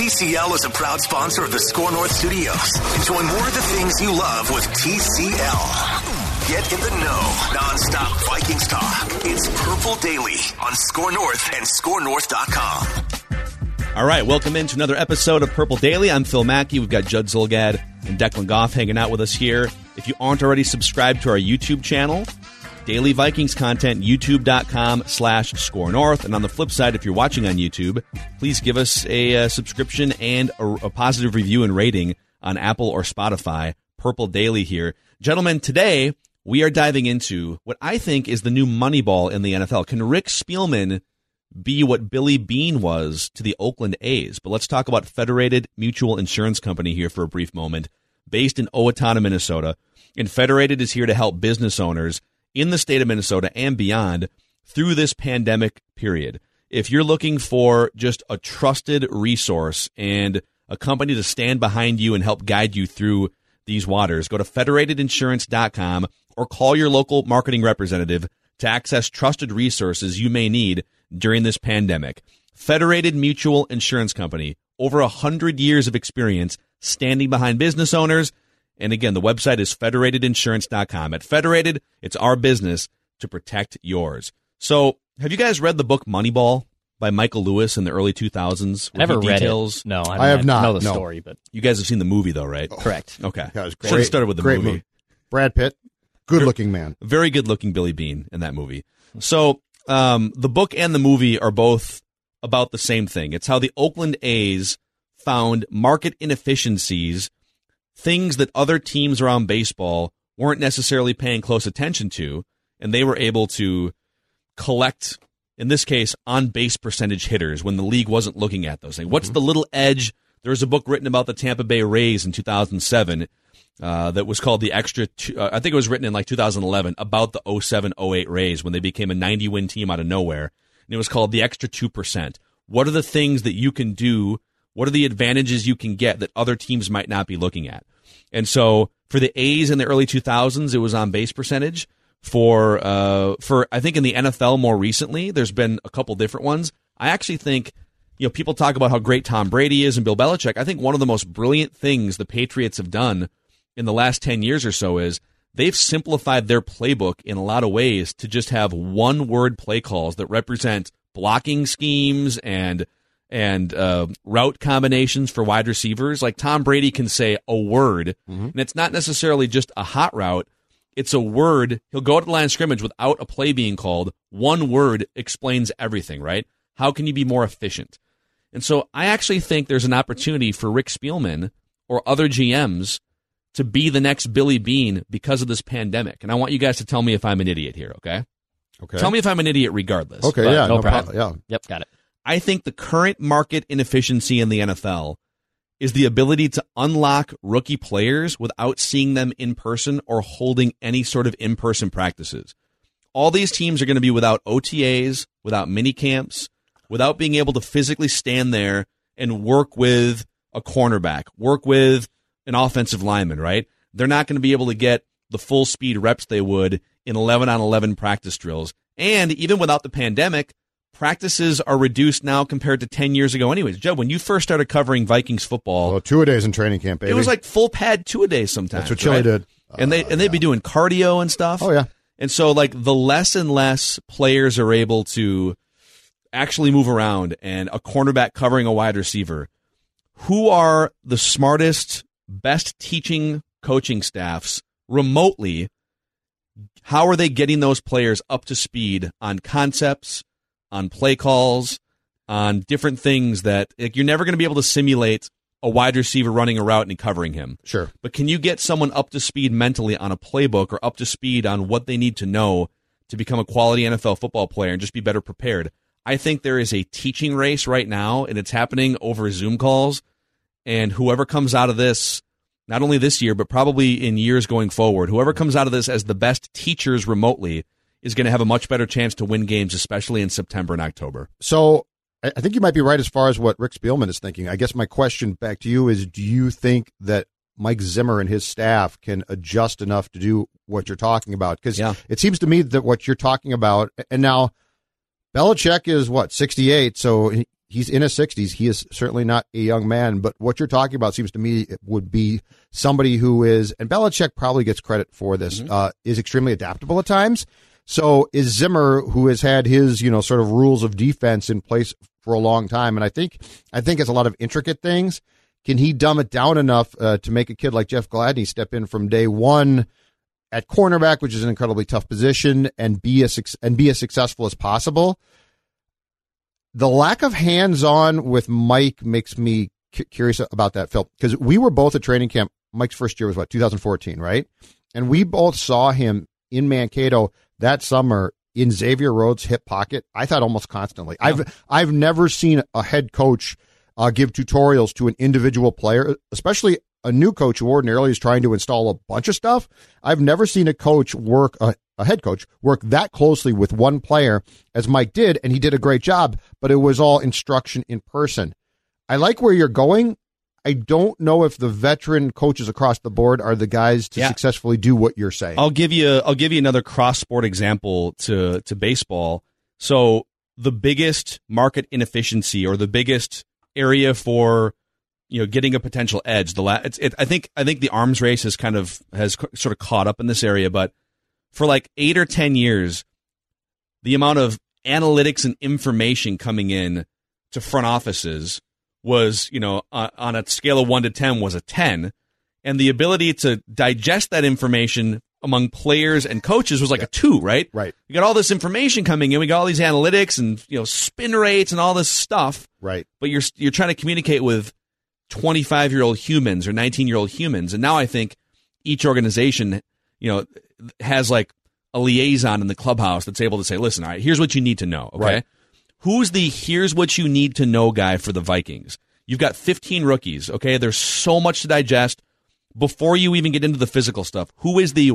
TCL is a proud sponsor of the Score North Studios. Enjoy more of the things you love with TCL. Get in the know, nonstop Vikings talk. It's Purple Daily on Score North and ScoreNorth.com. All right, welcome into another episode of Purple Daily. I'm Phil Mackey. We've got Judd Zulgad and Declan Goff hanging out with us here. If you aren't already subscribed to our YouTube channel, daily Vikings content, youtube.com slash score north. And on the flip side, if you're watching on YouTube, please give us a, uh, subscription and a, a positive review and rating on Apple or Spotify. Purple Daily here. Gentlemen, today we are diving into what I think is the new Moneyball in the NFL. Can Rick Spielman be what Billy Beane was to the Oakland A's? But let's talk about Federated Mutual Insurance Company here for a brief moment. Based in Owatonna, Minnesota. And Federated is here to help business owners in the state of Minnesota and beyond through this pandemic period. If you're looking for just a trusted resource and a company to stand behind you and help guide you through these waters, go to federatedinsurance.com or call your local marketing representative to access trusted resources you may need during this pandemic. Federated Mutual Insurance Company, over a hundred years of experience standing behind business owners and again, the website is federatedinsurance.com. At Federated, it's our business to protect yours. So, have you guys read the book Moneyball by Michael Lewis in the early 2000s? Never read details? it. No, I, I have I not, know the no. story, but You guys have seen the movie, though, right? correct. Okay. Yeah, it was Should have great. started with the great movie. Brad Pitt, good looking man. Very good looking Billy Beane in that movie. So, um, the book and the movie are both about the same thing. It's how the Oakland A's found market inefficiencies, things that other teams around baseball weren't necessarily paying close attention to, and they were able to collect, in this case, on base percentage hitters when the league wasn't looking at those things. What's the little edge? There was a book written about the Tampa Bay Rays in 2007 uh, that was called the extra. Two, uh, I think it was written in like 2011 about the 07 08 Rays when they became a 90 win team out of nowhere, and it was called the extra two percent. What are the things that you can do? What are the advantages you can get that other teams might not be looking at? And so for the A's in the early 2000s, it was on base percentage. For uh, for I think in the NFL more recently, there's been a couple different ones. I actually think you know people talk about how great Tom Brady is and Bill Belichick. I think one of the most brilliant things the Patriots have done in the last 10 years or so is they've simplified their playbook in a lot of ways to just have one word play calls that represent blocking schemes and and uh, route combinations for wide receivers. Like Tom Brady can say a word, and it's not necessarily just a hot route. It's a word. He'll go to the line of scrimmage without a play being called. One word explains everything, right? How can you be more efficient? And so I actually think there's an opportunity for Rick Spielman or other GMs to be the next Billy Beane because of this pandemic. And I want you guys to tell me if I'm an idiot here, okay? Okay. Tell me if I'm an idiot regardless. Okay, yeah, no no, problem. problem. Yeah. Yep, got it. I think the current market inefficiency in the NFL is the ability to unlock rookie players without seeing them in person or holding any sort of in person practices. All these teams are going to be without OTAs, without mini camps, without being able to physically stand there and work with a cornerback, work with an offensive lineman, right? They're not going to be able to get the full speed reps they would in 11 on 11 practice drills. And even without the pandemic, practices are reduced now compared to 10 years ago anyways. Joe, when you first started covering Vikings football, Well, two a days in training camp, baby. it was like full pad two a days sometimes. That's what Chilly right? did. And they Uh, and they'd be doing cardio and stuff. Oh, yeah. And so like the less and less players are able to actually move around and a cornerback covering a wide receiver. Who are the smartest, best teaching coaching staffs remotely? How are they getting those players up to speed on concepts, on play calls, on different things that like, you're never going to be able to simulate a wide receiver running a route and covering him. Sure. But can you get someone up to speed mentally on a playbook or up to speed on what they need to know to become a quality NFL football player and just be better prepared? I think there is a teaching race right now, and it's happening over Zoom calls. And whoever comes out of this, not only this year, but probably in years going forward, whoever comes out of this as the best teachers remotely is going to have a much better chance to win games, especially in September and October. So I think you might be right as far as what Rick Spielman is thinking. I guess my question back to you is do you think that Mike Zimmer and his staff can adjust enough to do what you're talking about? Because Yeah. it seems to me that what you're talking about, and now Belichick is what, 68, so he's in his 60s. He is certainly not a young man, but what you're talking about seems to me it would be somebody who is, and Belichick probably gets credit for this, uh, is extremely adaptable at times. So is Zimmer, who has had his, you know, sort of rules of defense in place for a long time, and I think, I think it's a lot of intricate things. Can he dumb it down enough uh, to make a kid like Jeff Gladney step in from day one at cornerback, which is an incredibly tough position, and be as and be as successful as possible? The lack of hands-on with Mike makes me cu- curious about that, Phil, because we were both at training camp. Mike's first year was what 2014, right? And we both saw him in Mankato that summer in Xavier Rhodes' hip pocket. I thought almost constantly. I've I've never seen a head coach uh, give tutorials to an individual player, especially a new coach who ordinarily is trying to install a bunch of stuff. I've never seen a coach work a, a head coach work that closely with one player as Mike did, and he did a great job. But it was all instruction in person. I like where you're going. I don't know if the veteran coaches across the board are the guys to Yeah. successfully do what you're saying. I'll give you I'll give you another cross sport example to to baseball. So the biggest market inefficiency or the biggest area for you know getting a potential edge the la- it's it, I think I think the arms race has kind of has c- sort of caught up in this area but for like 8 or 10 years the amount of analytics and information coming in to front offices was you know on, on a scale of 1 to 10 was a 10 and the ability to digest that information among players and coaches was like a two, right? Right. We got all this information coming in. We got all these analytics and you know spin rates and all this stuff. right. But you're you're trying to communicate with 25 year old humans or 19 year old humans, and now I think each organization, you know, has like a liaison in the clubhouse that's able to say, listen, all right, here's what you need to know. Okay. Right. Who's the here's what you need to know guy for the Vikings? You've got 15 rookies. Okay. There's so much to digest before you even get into the physical stuff. Who is the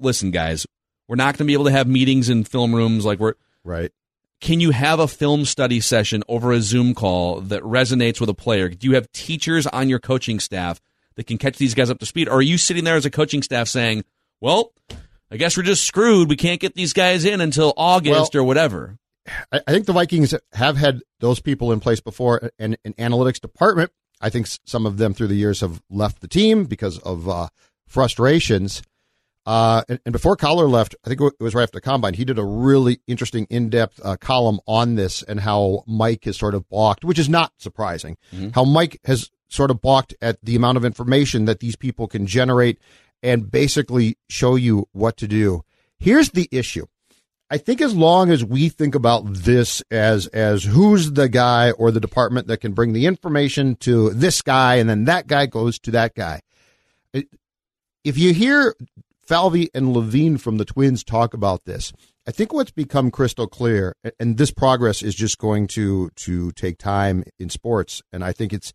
listen, guys? We're not going to be able to have meetings in film rooms like we're. Right. Can you have a film study session over a Zoom call that resonates with a player? Do you have teachers on your coaching staff that can catch these guys up to speed? Or are you sitting there as a coaching staff saying, well, I guess we're just screwed. We can't get these guys in until August Well- or whatever. I, I think the Vikings have had those people in place before, and an analytics department. I think some of them through the years have left the team because of uh, frustrations. Uh, and, and before Collar left, I think it was right after the combine, he did a really interesting, in-depth uh, column on this and how Mike has sort of balked, which is not surprising. How Mike has sort of balked at the amount of information that these people can generate and basically show you what to do. Here's the issue. I think as long as we think about this as as who's the guy or the department that can bring the information to this guy and then that guy goes to that guy. If you hear Falvey and Levine from the Twins talk about this, I think what's become crystal clear, and this progress is just going to to take time in sports, and I think it's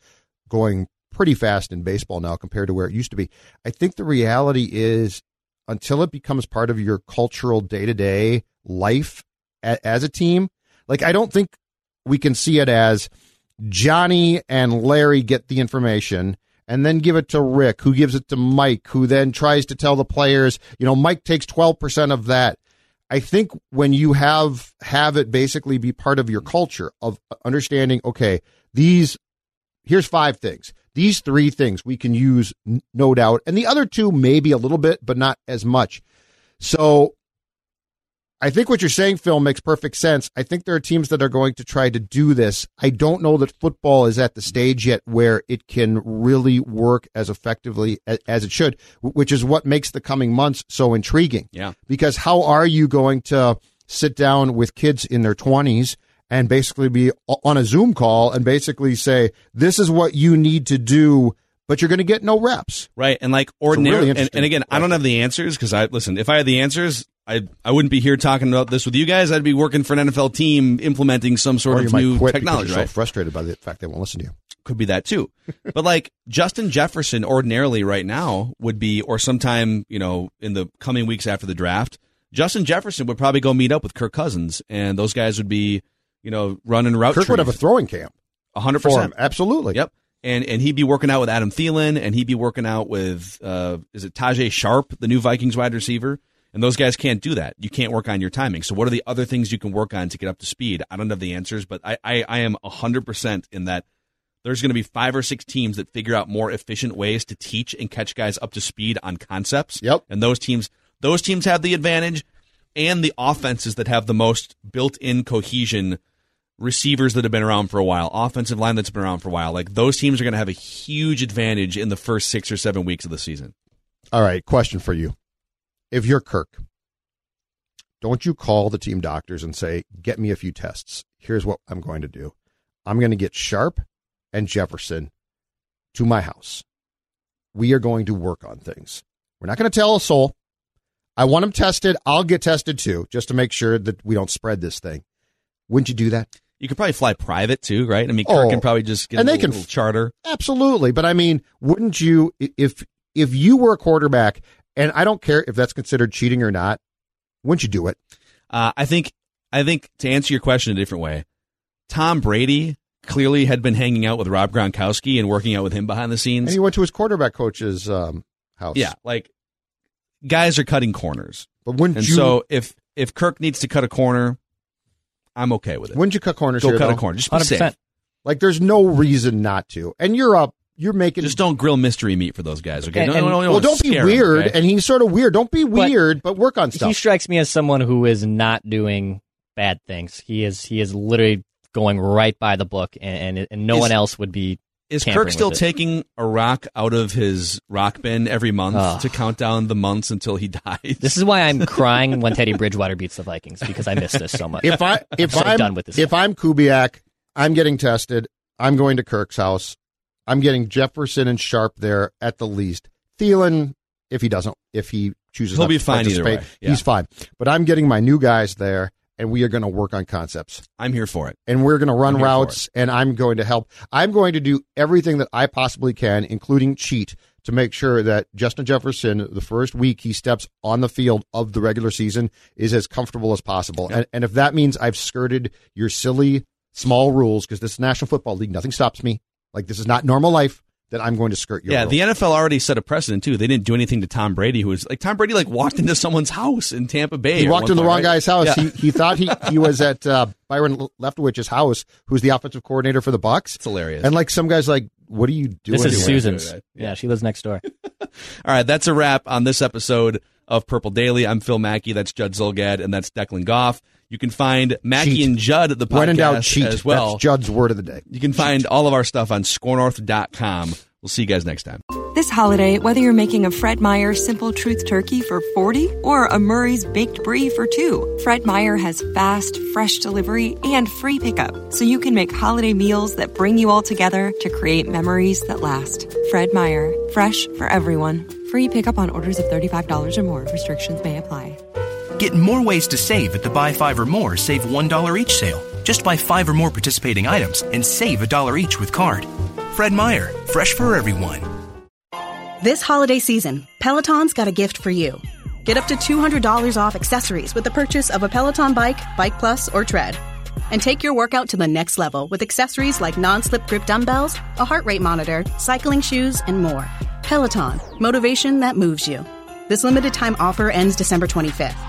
going pretty fast in baseball now compared to where it used to be. I think the reality is until it becomes part of your cultural day to day life a, as a team, like I don't think we can see it as Johnny and Larry get the information and then give it to Rick, who gives it to Mike, who then tries to tell the players, you know, Mike takes 12% of that. I think when you have have it basically be part of your culture of understanding, okay, these here's five things. These three things we can use, no doubt, and the other two maybe a little bit, but not as much. So I think what you're saying, Phil, makes perfect sense. I think there are teams that are going to try to do this. I don't know that football is at the stage yet where it can really work as effectively as, it should, which is what makes the coming months so intriguing. Yeah. Because how are you going to sit down with kids in their 20s and basically be on a Zoom call and basically say, this is what you need to do but you're going to get no reps. Right. And like ordinary, really and, and, again, I don't have the answers because I, listen, if I had the answers, I, I wouldn't be here talking about this with you guys. I'd be working for an NFL team implementing some sort or of new technology. You're right? so frustrated by the fact they won't listen to you. Could be that too. but like Justin Jefferson ordinarily right now would be, or sometime, you know, in the coming weeks after the draft, Justin Jefferson would probably go meet up with Kirk Cousins and those guys would be, you know, running route Kirk would have a throwing camp. 100%. Absolutely. Yep. And and he'd be working out with Adam Thielen, and he'd be working out with uh, is it Tajae Sharpe, the new Vikings wide receiver. And those guys can't do that. You can't work on your timing. So what are the other things you can work on to get up to speed? I don't have the answers, but I I, I am hundred percent in that. There's going to be five or six teams that figure out more efficient ways to teach and catch guys up to speed on concepts. Yep. And those teams those teams have the advantage, and the offenses that have the most built-in cohesion receivers that have been around for a while, offensive line that's been around for a while. Like those teams are going to have a huge advantage in the first six or seven weeks of the season. All right. Question for you. If you're Kirk, don't you call the team doctors and say, get me a few tests? Here's what I'm going to do. I'm going to get Sharpe and Jefferson to my house. We are going to work on things. We're not going to tell a soul. I want them tested. I'll get tested too, just to make sure that we don't spread this thing. Wouldn't you do that? You could probably fly private too, right? I mean, Kirk Oh. can probably just get And a they little, can- charter. Absolutely, but I mean, wouldn't you if if you were a quarterback and I don't care if that's considered cheating or not, wouldn't you do it? Uh, I think I think to answer your question a different way, Tom Brady clearly had been hanging out with Rob Gronkowski and working out with him behind the And scenes. he went to his quarterback coach's um, house. Yeah, like guys are cutting corners, but wouldn't and you? so if if Kirk needs to cut a corner, I'm okay with it. wouldn't you cut corners? Go here, cut though? a corner, just be 100%. safe. Like, there's no reason not to. And you're up. You're making. Just don't grill mystery meat for those guys, okay? And- No, and- no, no, no, well, don't be scare 'em, weird. okay? And he's sort of weird. Don't be weird, but, work on stuff. He stuff. strikes me as someone who is not doing bad things. He is he is literally going right by the book, and and, and no Is- one else would be. Is Kirk still taking a rock out of his rock bin every month Ugh. to count down the months until he dies? This is why I'm crying when Teddy Bridgewater beats the Vikings because I miss this so much. if I if so I'm done with this if guy. I'm Kubiak, I'm getting tested. I'm going to Kirk's house. I'm getting Jefferson and Sharpe there at the least. Thielen, if he doesn't, if he chooses, He'll not be to fine either way. Yeah. He's fine. But I'm getting my new guys there, and we are going to work on concepts. I'm here for it. and we're going to run I'm here for routes and I'm going to help. I'm going to do everything that I possibly can, including cheat, to make sure that Justin Jefferson, the first week he steps on the field of the regular season, is as comfortable as possible. And, and if that means I've skirted your silly small rules, because this is National Football League, nothing stops me. Like this is not normal life. Then I'm going to skirt your yeah, rules. the NFL already set a precedent too. They didn't do anything to Tom Brady, who was like Tom Brady, like walked into someone's house in Tampa Bay. he walked one in the wrong right? guy's house. Yeah. He, he thought he, he was at uh, Byron Leftwich's house, who's the offensive coordinator for the Bucs. It's hilarious. And like some guys, like, what are you doing? this is here? Susan's. right. Yeah, she lives next door. All right, that's a wrap on this episode of Purple Daily. I'm Phil Mackey. That's Judd Zulgad, and that's Declan Goff. You can find Mackey Cheat. and Judd at the podcast When in doubt, cheat. as well. That's Judd's word of the day. you can find all of our stuff on scorenorth.com. We'll see you guys next time. This holiday, whether you're making a Fred Meyer Simple Truth Turkey for 40 or a Murray's Baked Brie for 2, Fred Meyer has fast, fresh delivery and free pickup, so you can make holiday meals that bring you all together to create memories that last. Fred Meyer, fresh for everyone. Free pickup on orders of $35 or more. Restrictions may apply. Get more ways to save at the Buy Five or More Save $1 each sale. Just buy five or more participating items and save a dollar each with card. Fred Meyer, fresh for everyone. This holiday season, Peloton's got a gift for you. Get up to $200 off accessories with the purchase of a Peloton bike, Bike Plus, or Tread. And take your workout to the next level with accessories like non slip grip dumbbells, a heart rate monitor, cycling shoes, and more. Peloton, motivation that moves you. This limited time offer ends December 25th.